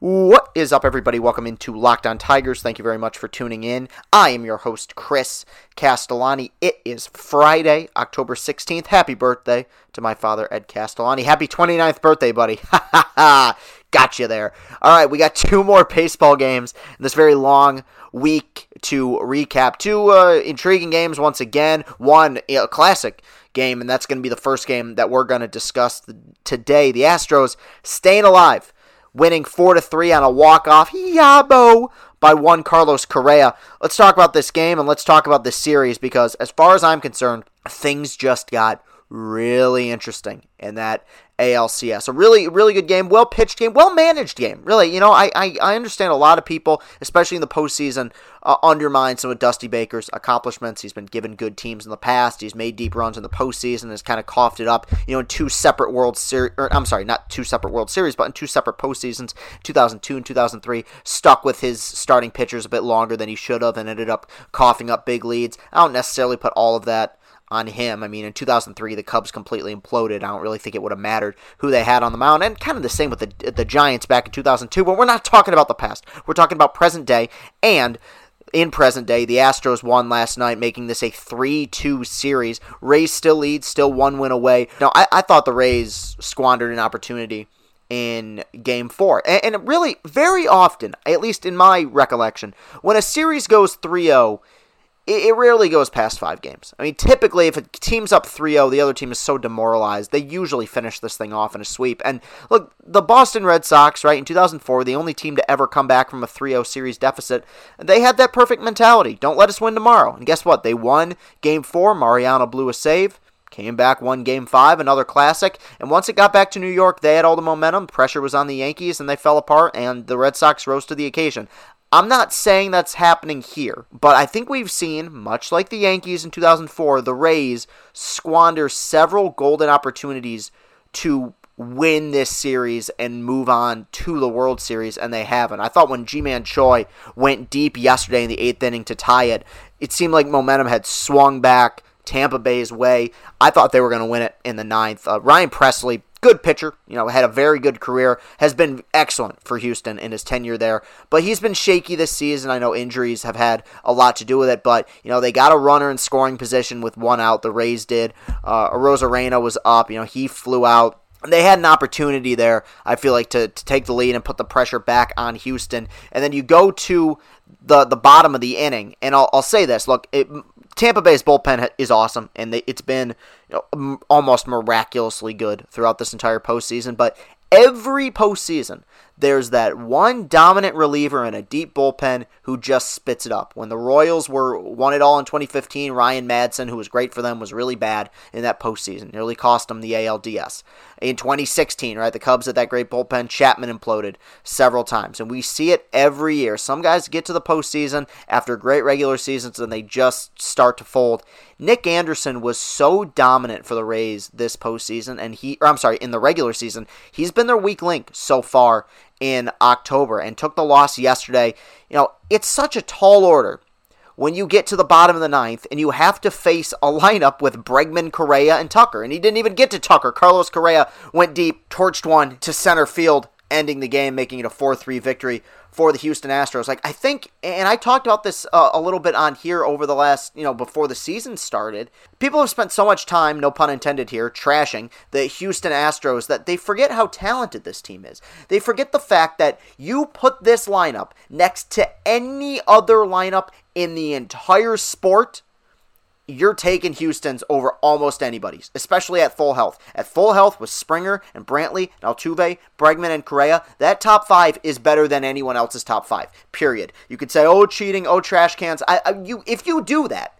What is up, everybody? Welcome into Locked On Tigers. Thank you very much for tuning in. I am your host, Chris Castellani. It is Friday, October 16th. Happy birthday to my father, Ed Castellani. Happy 29th birthday, buddy. Ha ha ha. Got you there. All right, we got two more baseball games in this very long week to recap. Two uh, intriguing games once again. One, a classic game, and that's going to be the first game that we're going to discuss today. The Astros staying alive winning 4 to 3 on a walk-off yabo by one Carlos Correa. Let's talk about this game and let's talk about this series because as far as I'm concerned, things just got really interesting in that ALCS. A really, really good game, well pitched game, well managed game. Really, you know, I, I, I understand a lot of people, especially in the postseason, uh, undermine some of Dusty Baker's accomplishments. He's been given good teams in the past. He's made deep runs in the postseason. Has kind of coughed it up, you know, in two separate World Series. I'm sorry, not two separate World Series, but in two separate postseasons, 2002 and 2003. Stuck with his starting pitchers a bit longer than he should have, and ended up coughing up big leads. I don't necessarily put all of that on him. I mean, in 2003, the Cubs completely imploded. I don't really think it would have mattered who they had on the mound, and kind of the same with the the Giants back in 2002. But we're not talking about the past. We're talking about present day, and in present day, the Astros won last night, making this a 3 2 series. Rays still lead, still one win away. Now, I, I thought the Rays squandered an opportunity in game four. And, and really, very often, at least in my recollection, when a series goes 3 0, it, it rarely goes past five games. I mean, typically, if a team's up 3 0, the other team is so demoralized, they usually finish this thing off in a sweep. And look, the Boston Red Sox, right, in 2004, the only team to ever come back from a 3 0 series deficit, they had that perfect mentality. Don't let us win tomorrow. And guess what? They won game four. Mariano blew a save. Came back, won game five, another classic. And once it got back to New York, they had all the momentum. Pressure was on the Yankees, and they fell apart, and the Red Sox rose to the occasion. I'm not saying that's happening here, but I think we've seen, much like the Yankees in 2004, the Rays squander several golden opportunities to win this series and move on to the World Series, and they haven't. I thought when Ji-Man Choi went deep yesterday in the eighth inning to tie it, it seemed like momentum had swung back Tampa Bay's way. I thought they were going to win it in the ninth. Uh, Ryan Pressly good pitcher, you know, had a very good career, has been excellent for Houston in his tenure there. But he's been shaky this season. I know injuries have had a lot to do with it, but, you know, they got a runner in scoring position with one out. The Rays did. Uh, Arozarena was up. You know, he flew out. They had an opportunity there, I feel like, to, to take the lead and put the pressure back on Houston. And then you go to the the bottom of the inning, and I'll, I'll say this: look, it, Tampa Bay's bullpen is awesome, and they, it's been you know, almost miraculously good throughout this entire postseason. But every postseason, there's that one dominant reliever in a deep bullpen who just spits it up. When the Royals were won it all in 2015, Ryan Madson, who was great for them, was really bad in that postseason. Nearly cost them the ALDS. In 2016, right, the Cubs had that great bullpen. Chapman imploded several times, and we see it every year. Some guys get to the postseason after great regular seasons and they just start to fold. Nick Anderson was so dominant for the Rays this postseason, and he, or I'm sorry, in the regular season, he's been their weak link so far in October and took the loss yesterday. You know, it's such a tall order when you get to the bottom of the ninth and you have to face a lineup with Bregman, Correa, and Tucker. And he didn't even get to Tucker. Carlos Correa went deep, torched one to center field, ending the game, making it a 4 3 victory for the Houston Astros. Like I think, and I talked about this uh, a little bit on here over the last, you know, before the season started. People have spent so much time, no pun intended here, trashing the Houston Astros that they forget how talented this team is. They forget the fact that you put this lineup next to any other lineup in the entire sport you're taking Houston's over almost anybody's, especially at full health. At full health with Springer and Brantley, and Altuve, Bregman, and Correa, that top five is better than anyone else's top five. Period. You could say, "Oh, cheating," "Oh, trash cans." I, I, you, if you do that,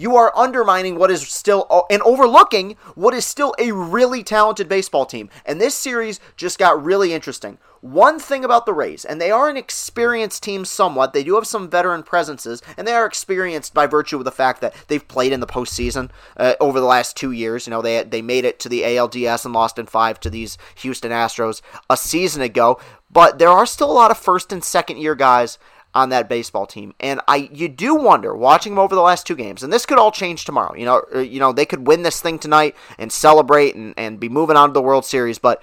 you are undermining what is still uh, and overlooking what is still a really talented baseball team. And this series just got really interesting. One thing about the Rays, and they are an experienced team somewhat, they do have some veteran presences, and they are experienced by virtue of the fact that they've played in the postseason uh, over the last two years. You know, they, they made it to the ALDS and lost in five to these Houston Astros a season ago. But there are still a lot of first and second year guys on that baseball team. And I you do wonder watching them over the last two games, and this could all change tomorrow. You know, uh, you know they could win this thing tonight and celebrate and, and be moving on to the World Series, but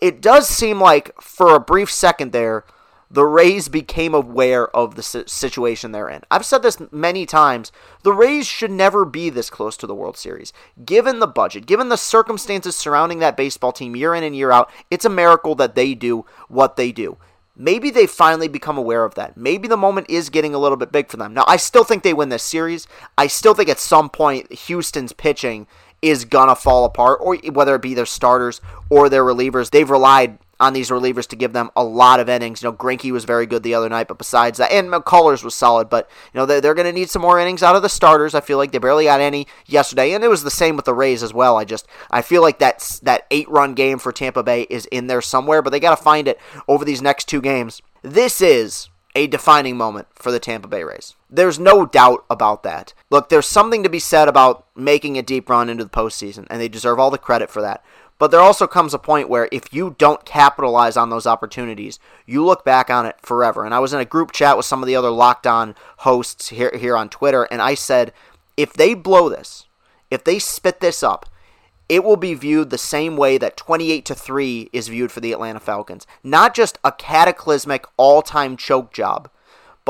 it does seem like for a brief second there, the Rays became aware of the situation they're in. I've said this many times. The Rays should never be this close to the World Series. Given the budget, given the circumstances surrounding that baseball team year in and year out, it's a miracle that they do what they do. Maybe they finally become aware of that. Maybe the moment is getting a little bit big for them. Now, I still think they win this series. I still think at some point Houston's pitching is gonna fall apart, or whether it be their starters or their relievers. They've relied on these relievers to give them a lot of innings. You know, Greinke was very good the other night, but besides that, and McCullers was solid. But you know, they're, they're going to need some more innings out of the starters. I feel like they barely got any yesterday, and it was the same with the Rays as well. I just I feel like that that eight run game for Tampa Bay is in there somewhere, but they got to find it over these next two games. This is a defining moment for the Tampa Bay Rays. There's no doubt about that. Look, there's something to be said about making a deep run into the postseason, and they deserve all the credit for that. But there also comes a point where if you don't capitalize on those opportunities, you look back on it forever. And I was in a group chat with some of the other locked on hosts here, here on Twitter, and I said, if they blow this, if they spit this up, it will be viewed the same way that 28 to 3 is viewed for the Atlanta Falcons. Not just a cataclysmic all-time choke job,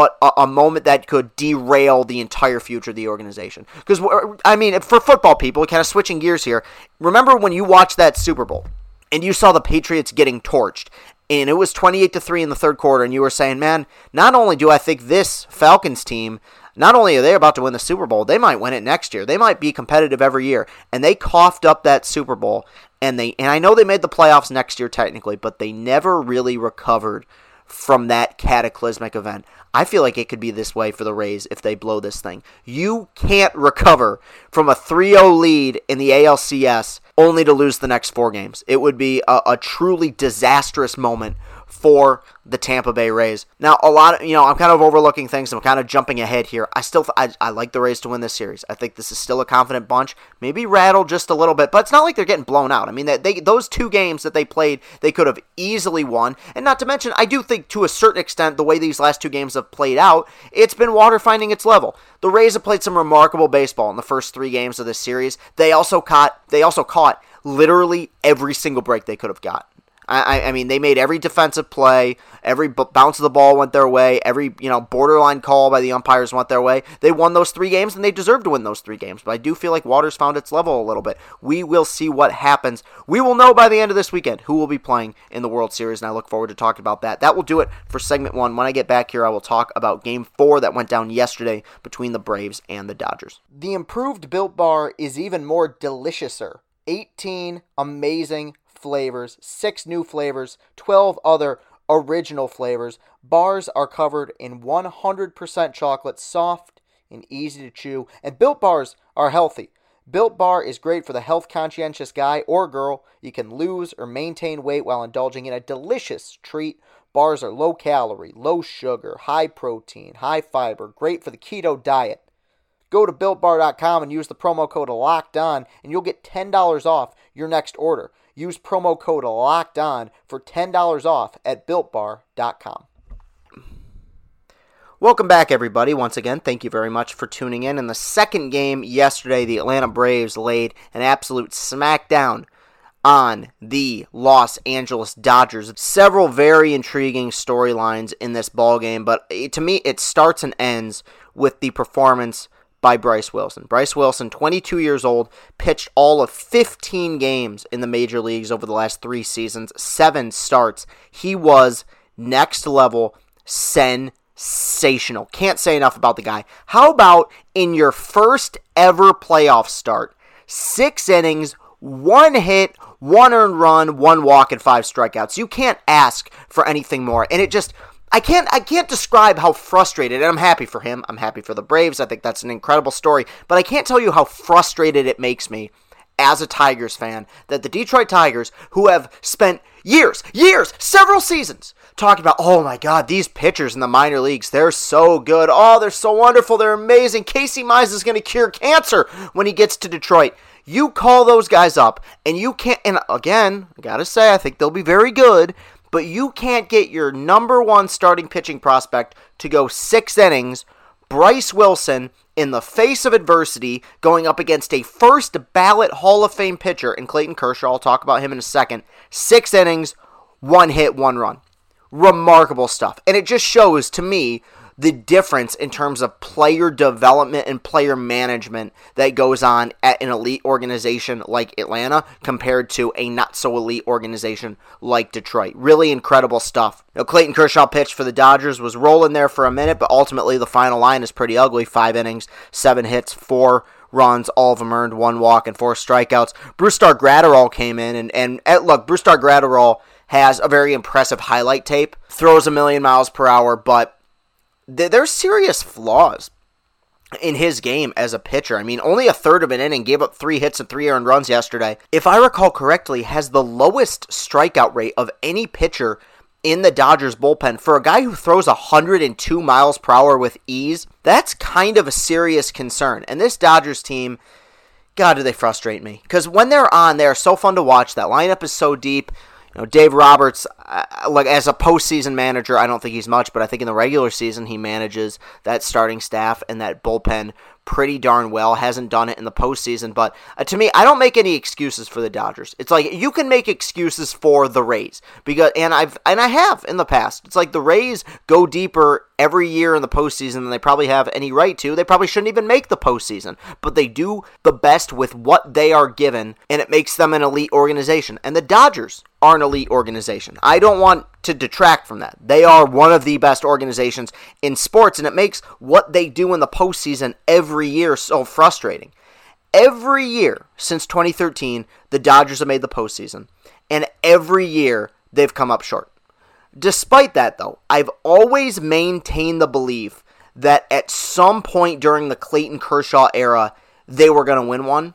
but a, a, moment that could derail the entire future of the organization. Because, I mean, for football people, kind of switching gears here, remember when you watched that Super Bowl and you saw the Patriots getting torched, and it was 28 to 3 in the third quarter, and you were saying, man, not only do I think this Falcons team. Not only are they about to win the Super Bowl, they might win it next year. They might be competitive every year. And they coughed up that Super Bowl and they and I know they made the playoffs next year technically, but they never really recovered from that cataclysmic event. I feel like it could be this way for the Rays if they blow this thing. You can't recover from a 3 0 lead in the ALCS only to lose the next four games. It would be a, a truly disastrous moment for the Tampa Bay Rays. Now, a lot of, you know, I'm kind of overlooking things. I'm kind of jumping ahead here. I still, I, I like the Rays to win this series. I think this is still a confident bunch. Maybe rattle just a little bit, but it's not like they're getting blown out. I mean, that they, those two games that they played, they could have easily won. And not to mention, I do think to a certain extent, the way these last two games have played out, it's been water finding its level. The Rays have played some remarkable baseball in the first three games of this series. They also caught, they also caught literally every single break they could have got. I, I mean, they made every defensive play, every b- bounce of the ball went their way, every you know borderline call by the umpires went their way. They won those three games, and they deserve to win those three games. But I do feel like Waters found its level a little bit. We will see what happens. We will know by the end of this weekend who will be playing in the World Series, and I look forward to talking about that. That will do it for segment one. When I get back here, I will talk about Game Four that went down yesterday between the Braves and the Dodgers. The improved Built Bar is even more deliciouser. 18 amazing flavors, six new flavors, 12 other original flavors. Bars are covered in 100% chocolate, soft and easy to chew, and Built Bars are healthy. Built Bar is great for the health conscientious guy or girl. You can lose or maintain weight while indulging in a delicious treat. Bars are low calorie, low sugar, high protein, high fiber, great for the keto diet. Go to builtbar.com and use the promo code LOCKED ON, and you'll get $10 off your next order. Use promo code LOCKED ON for $10 off at builtbar.com. Welcome back, everybody. Once again, thank you very much for tuning in. In the second game yesterday, the Atlanta Braves laid an absolute smackdown on the Los Angeles Dodgers. Several very intriguing storylines in this ballgame, but to me, it starts and ends with the performance by Bryce Wilson. Bryce Wilson, 22 years old, pitched all of 15 games in the major leagues over the last three seasons, seven starts. He was next level sensational. Can't say enough about the guy. How about in your first ever playoff start, six innings, one hit, one earned run, one walk, and five strikeouts? You can't ask for anything more. And it just I can't I can't describe how frustrated and I'm happy for him. I'm happy for the Braves. I think that's an incredible story, but I can't tell you how frustrated it makes me as a Tigers fan that the Detroit Tigers who have spent years, years, several seasons talking about, "Oh my god, these pitchers in the minor leagues, they're so good. Oh, they're so wonderful. They're amazing. Casey Mize is going to cure cancer when he gets to Detroit." You call those guys up and you can't and again, I got to say I think they'll be very good but you can't get your number one starting pitching prospect to go six innings, Bryce Wilson, in the face of adversity, going up against a first ballot Hall of Fame pitcher in Clayton Kershaw. I'll talk about him in a second. Six innings, one hit, one run. remarkable stuff. And it just shows to me the difference in terms of player development and player management that goes on at an elite organization like Atlanta compared to a not so elite organization like Detroit. Really incredible stuff. Now, Clayton Kershaw pitched for the Dodgers, was rolling there for a minute, but ultimately the final line is pretty ugly. Five innings, seven hits, four runs, all of them earned, one walk, and four strikeouts. Brusdar Graterol came in, and, and, and look, Brusdar Graterol has a very impressive highlight tape, throws a million miles per hour, but there's serious flaws in his game as a pitcher. I mean, only a third of an inning, gave up three hits and three earned runs yesterday. If I recall correctly, has the lowest strikeout rate of any pitcher in the Dodgers bullpen. For a guy who throws 102 miles per hour with ease, that's kind of a serious concern. And this Dodgers team, God, do they frustrate me. Because when they're on, they are so fun to watch. That lineup is so deep. You know, Dave Roberts, uh, like as a postseason manager, I don't think he's much, but I think in the regular season he manages that starting staff and that bullpen pretty darn well. Hasn't done it in the postseason, but uh, to me, I don't make any excuses for the Dodgers. It's like you can make excuses for the Rays because, and I've and I have in the past. It's like the Rays go deeper every year in the postseason than they probably have any right to. They probably shouldn't even make the postseason, but they do the best with what they are given, and it makes them an elite organization. And the Dodgers are an elite organization. I don't want to detract from that. They are one of the best organizations in sports, and it makes what they do in the postseason every year so frustrating. Every year since 2013, the Dodgers have made the postseason, and every year they've come up short. Despite that, though, I've always maintained the belief that at some point during the Clayton Kershaw era, they were going to win one.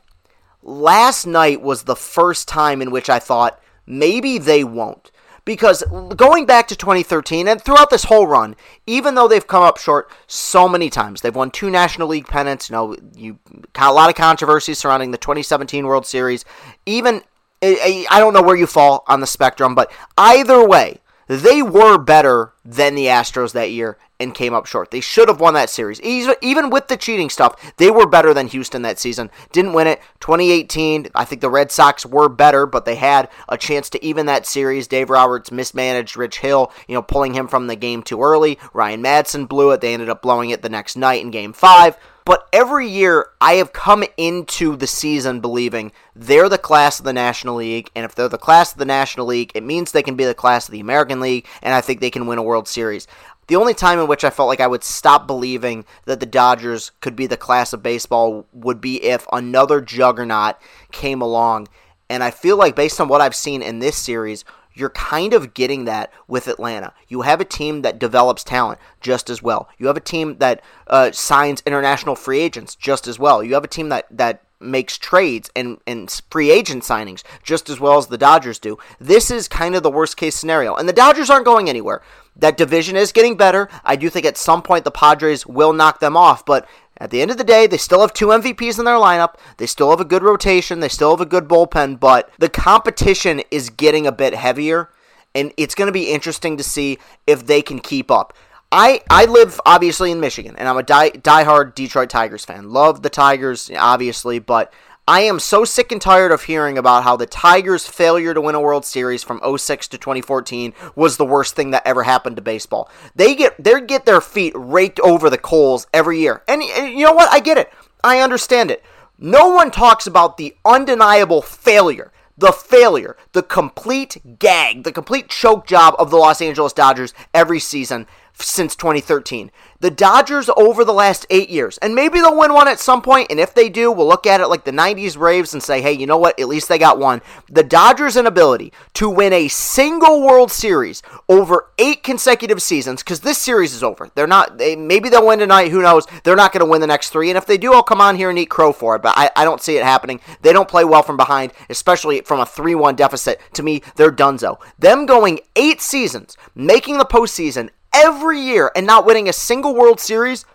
Last night was the first time in which I thought maybe they won't. Because going back to 2013 and throughout this whole run, even though they've come up short so many times, they've won two National League pennants. You know, you a lot of controversy surrounding the 2017 World Series. Even I don't know where you fall on the spectrum, but either way, they were better than the Astros that year and came up short. They should have won that series. Even with the cheating stuff, they were better than Houston that season. Didn't win it. 2018, I think the Red Sox were better, but they had a chance to even that series. Dave Roberts mismanaged Rich Hill, you know, pulling him from the game too early. Ryan Madson blew it. They ended up blowing it the next night in game five. But every year, I have come into the season believing they're the class of the National League, and if they're the class of the National League, it means they can be the class of the American League, and I think they can win a World Series. The only time in which I felt like I would stop believing that the Dodgers could be the class of baseball would be if another juggernaut came along. And I feel like, based on what I've seen in this series, you're kind of getting that with Atlanta. You have a team that develops talent just as well. You have a team that uh, signs international free agents just as well. You have a team that that makes trades and, and free agent signings just as well as the Dodgers do. This is kind of the worst case scenario. And the Dodgers aren't going anywhere. That division is getting better. I do think at some point the Padres will knock them off, but at the end of the day, they still have two MVPs in their lineup. They still have a good rotation. They still have a good bullpen, but the competition is getting a bit heavier, and it's going to be interesting to see if they can keep up. I, I live obviously in Michigan, and I'm a die, diehard Detroit Tigers fan. Love the Tigers, obviously, but I am so sick and tired of hearing about how the Tigers' failure to win a World Series from 06 to 2014 was the worst thing that ever happened to baseball. They get they get their feet raked over the coals every year. And, and you know what? I get it. I understand it. No one talks about the undeniable failure the failure, the complete gag, the complete choke job of the Los Angeles Dodgers every season since 2013. The Dodgers over the last eight years, and maybe they'll win one at some point, and if they do, we'll look at it like the 90s Braves and say, hey, you know what? At least they got one. The Dodgers' inability to win a single World Series over eight consecutive seasons, because this series is over. They're not, they, maybe they'll win tonight, who knows? They're not going to win the next three, and if they do, I'll come on here and eat crow for it, but I, I don't see it happening. They don't play well from behind, especially from a 3 1 deficit. To me, they're donezo. Them going eight seasons, making the postseason, every year and not winning a single World Series.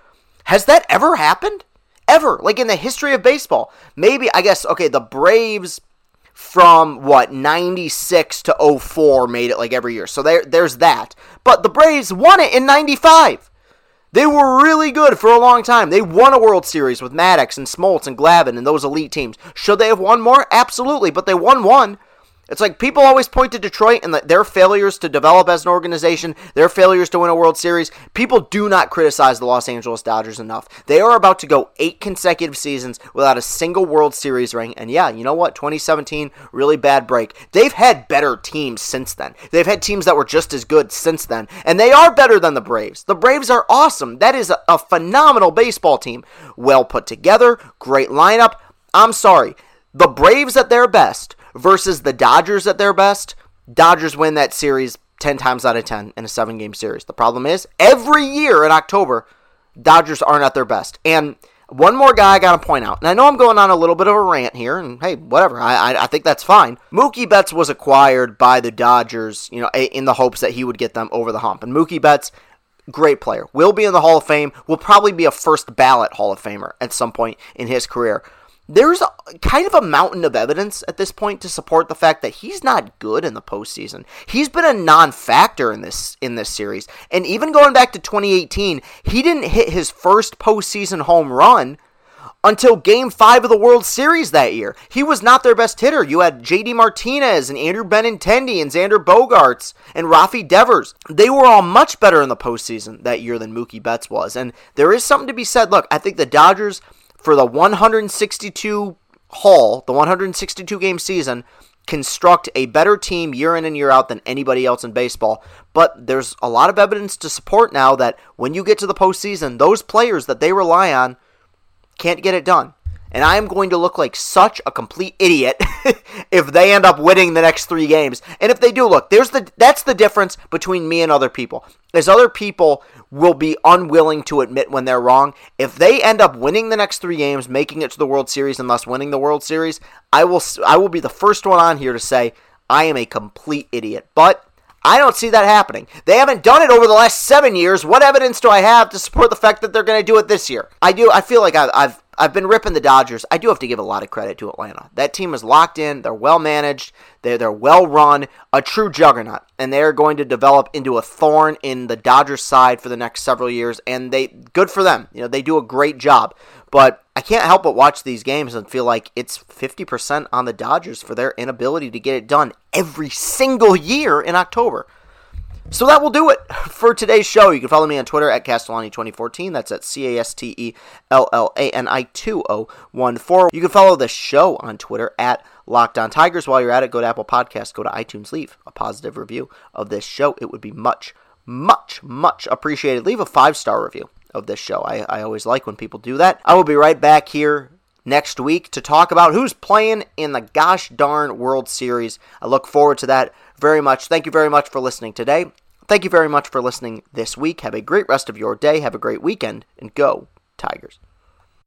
Has that ever happened? Ever? Like in the history of baseball? Maybe, I guess, okay, the Braves from what 96 to 04 made it like every year. So there there's that. But the Braves won it in 95. They were really good for a long time. They won a World Series with Maddux and Smoltz and Glavine and those elite teams. Should they have won more? Absolutely, but they won one. It's like people always point to Detroit and their failures to develop as an organization, their failures to win a World Series. People do not criticize the Los Angeles Dodgers enough. They are about to go eight consecutive seasons without a single World Series ring. And yeah, you know what? 2017, really bad break. They've had better teams since then. They've had teams that were just as good since then. And they are better than the Braves. The Braves are awesome. That is a, phenomenal baseball team. Well put together, great lineup. I'm sorry. The Braves at their best versus the Dodgers at their best, Dodgers win that series 10 times out of 10 in a seven game series. The problem is, every year in October, Dodgers aren't at their best. And one more guy I got to point out, and I know I'm going on a little bit of a rant here, and hey, whatever, I, I, I, think that's fine. Mookie Betts was acquired by the Dodgers, you know, in the hopes that he would get them over the hump. And Mookie Betts, great player, will be in the Hall of Fame, will probably be a first ballot Hall of Famer at some point in his career there's a, kind of a mountain of evidence at this point to support the fact that he's not good in the postseason. He's been a non-factor in this in this series, and even going back to 2018, he didn't hit his first postseason home run until Game Five of the World Series that year. He was not their best hitter. You had J.D. Martinez and Andrew Benintendi and Xander Bogaerts and Rafi Devers. They were all much better in the postseason that year than Mookie Betts was, and there is something to be said. Look, I think the Dodgers for the 162 haul, the 162 game season, construct a better team year in and year out than anybody else in baseball. But there's a lot of evidence to support now that when you get to the postseason, those players that they rely on can't get it done and I am going to look like such a complete idiot if they end up winning the next three games. And if they do, look, there's the that's the difference between me and other people. Is other people will be unwilling to admit when they're wrong. If they end up winning the next three games, making it to the World Series, and thus winning the World Series, I will I will be the first one on here to say I am a complete idiot. But I don't see that happening. They haven't done it over the last seven years. What evidence do I have to support the fact that they're going to do it this year? I do. I feel like I've, I've I've been ripping the Dodgers. I do have to give a lot of credit to Atlanta. That team is locked in. They're well managed. They're they're well run. A true juggernaut, and they're going to develop into a thorn in the Dodgers side for the next several years. And they good for them. You know they do a great job. But I can't help but watch these games and feel like it's 50% on the Dodgers for their inability to get it done every single year in October. So that will do it for today's show. You can follow me on Twitter at Castellani2014. That's at C A S T E L L A N I 2014. You can follow the show on Twitter at Locked On Tigers. While you're at it, go to Apple Podcasts, go to iTunes, leave a positive review of this show. It would be much, much, much appreciated. Leave a five star review of this show. I, I always like when people do that. I will be right back here next week to talk about who's playing in the gosh darn World Series. I look forward to that very much. Thank you very much for listening today. Thank you very much for listening this week. Have a great rest of your day. Have a great weekend, and go, Tigers.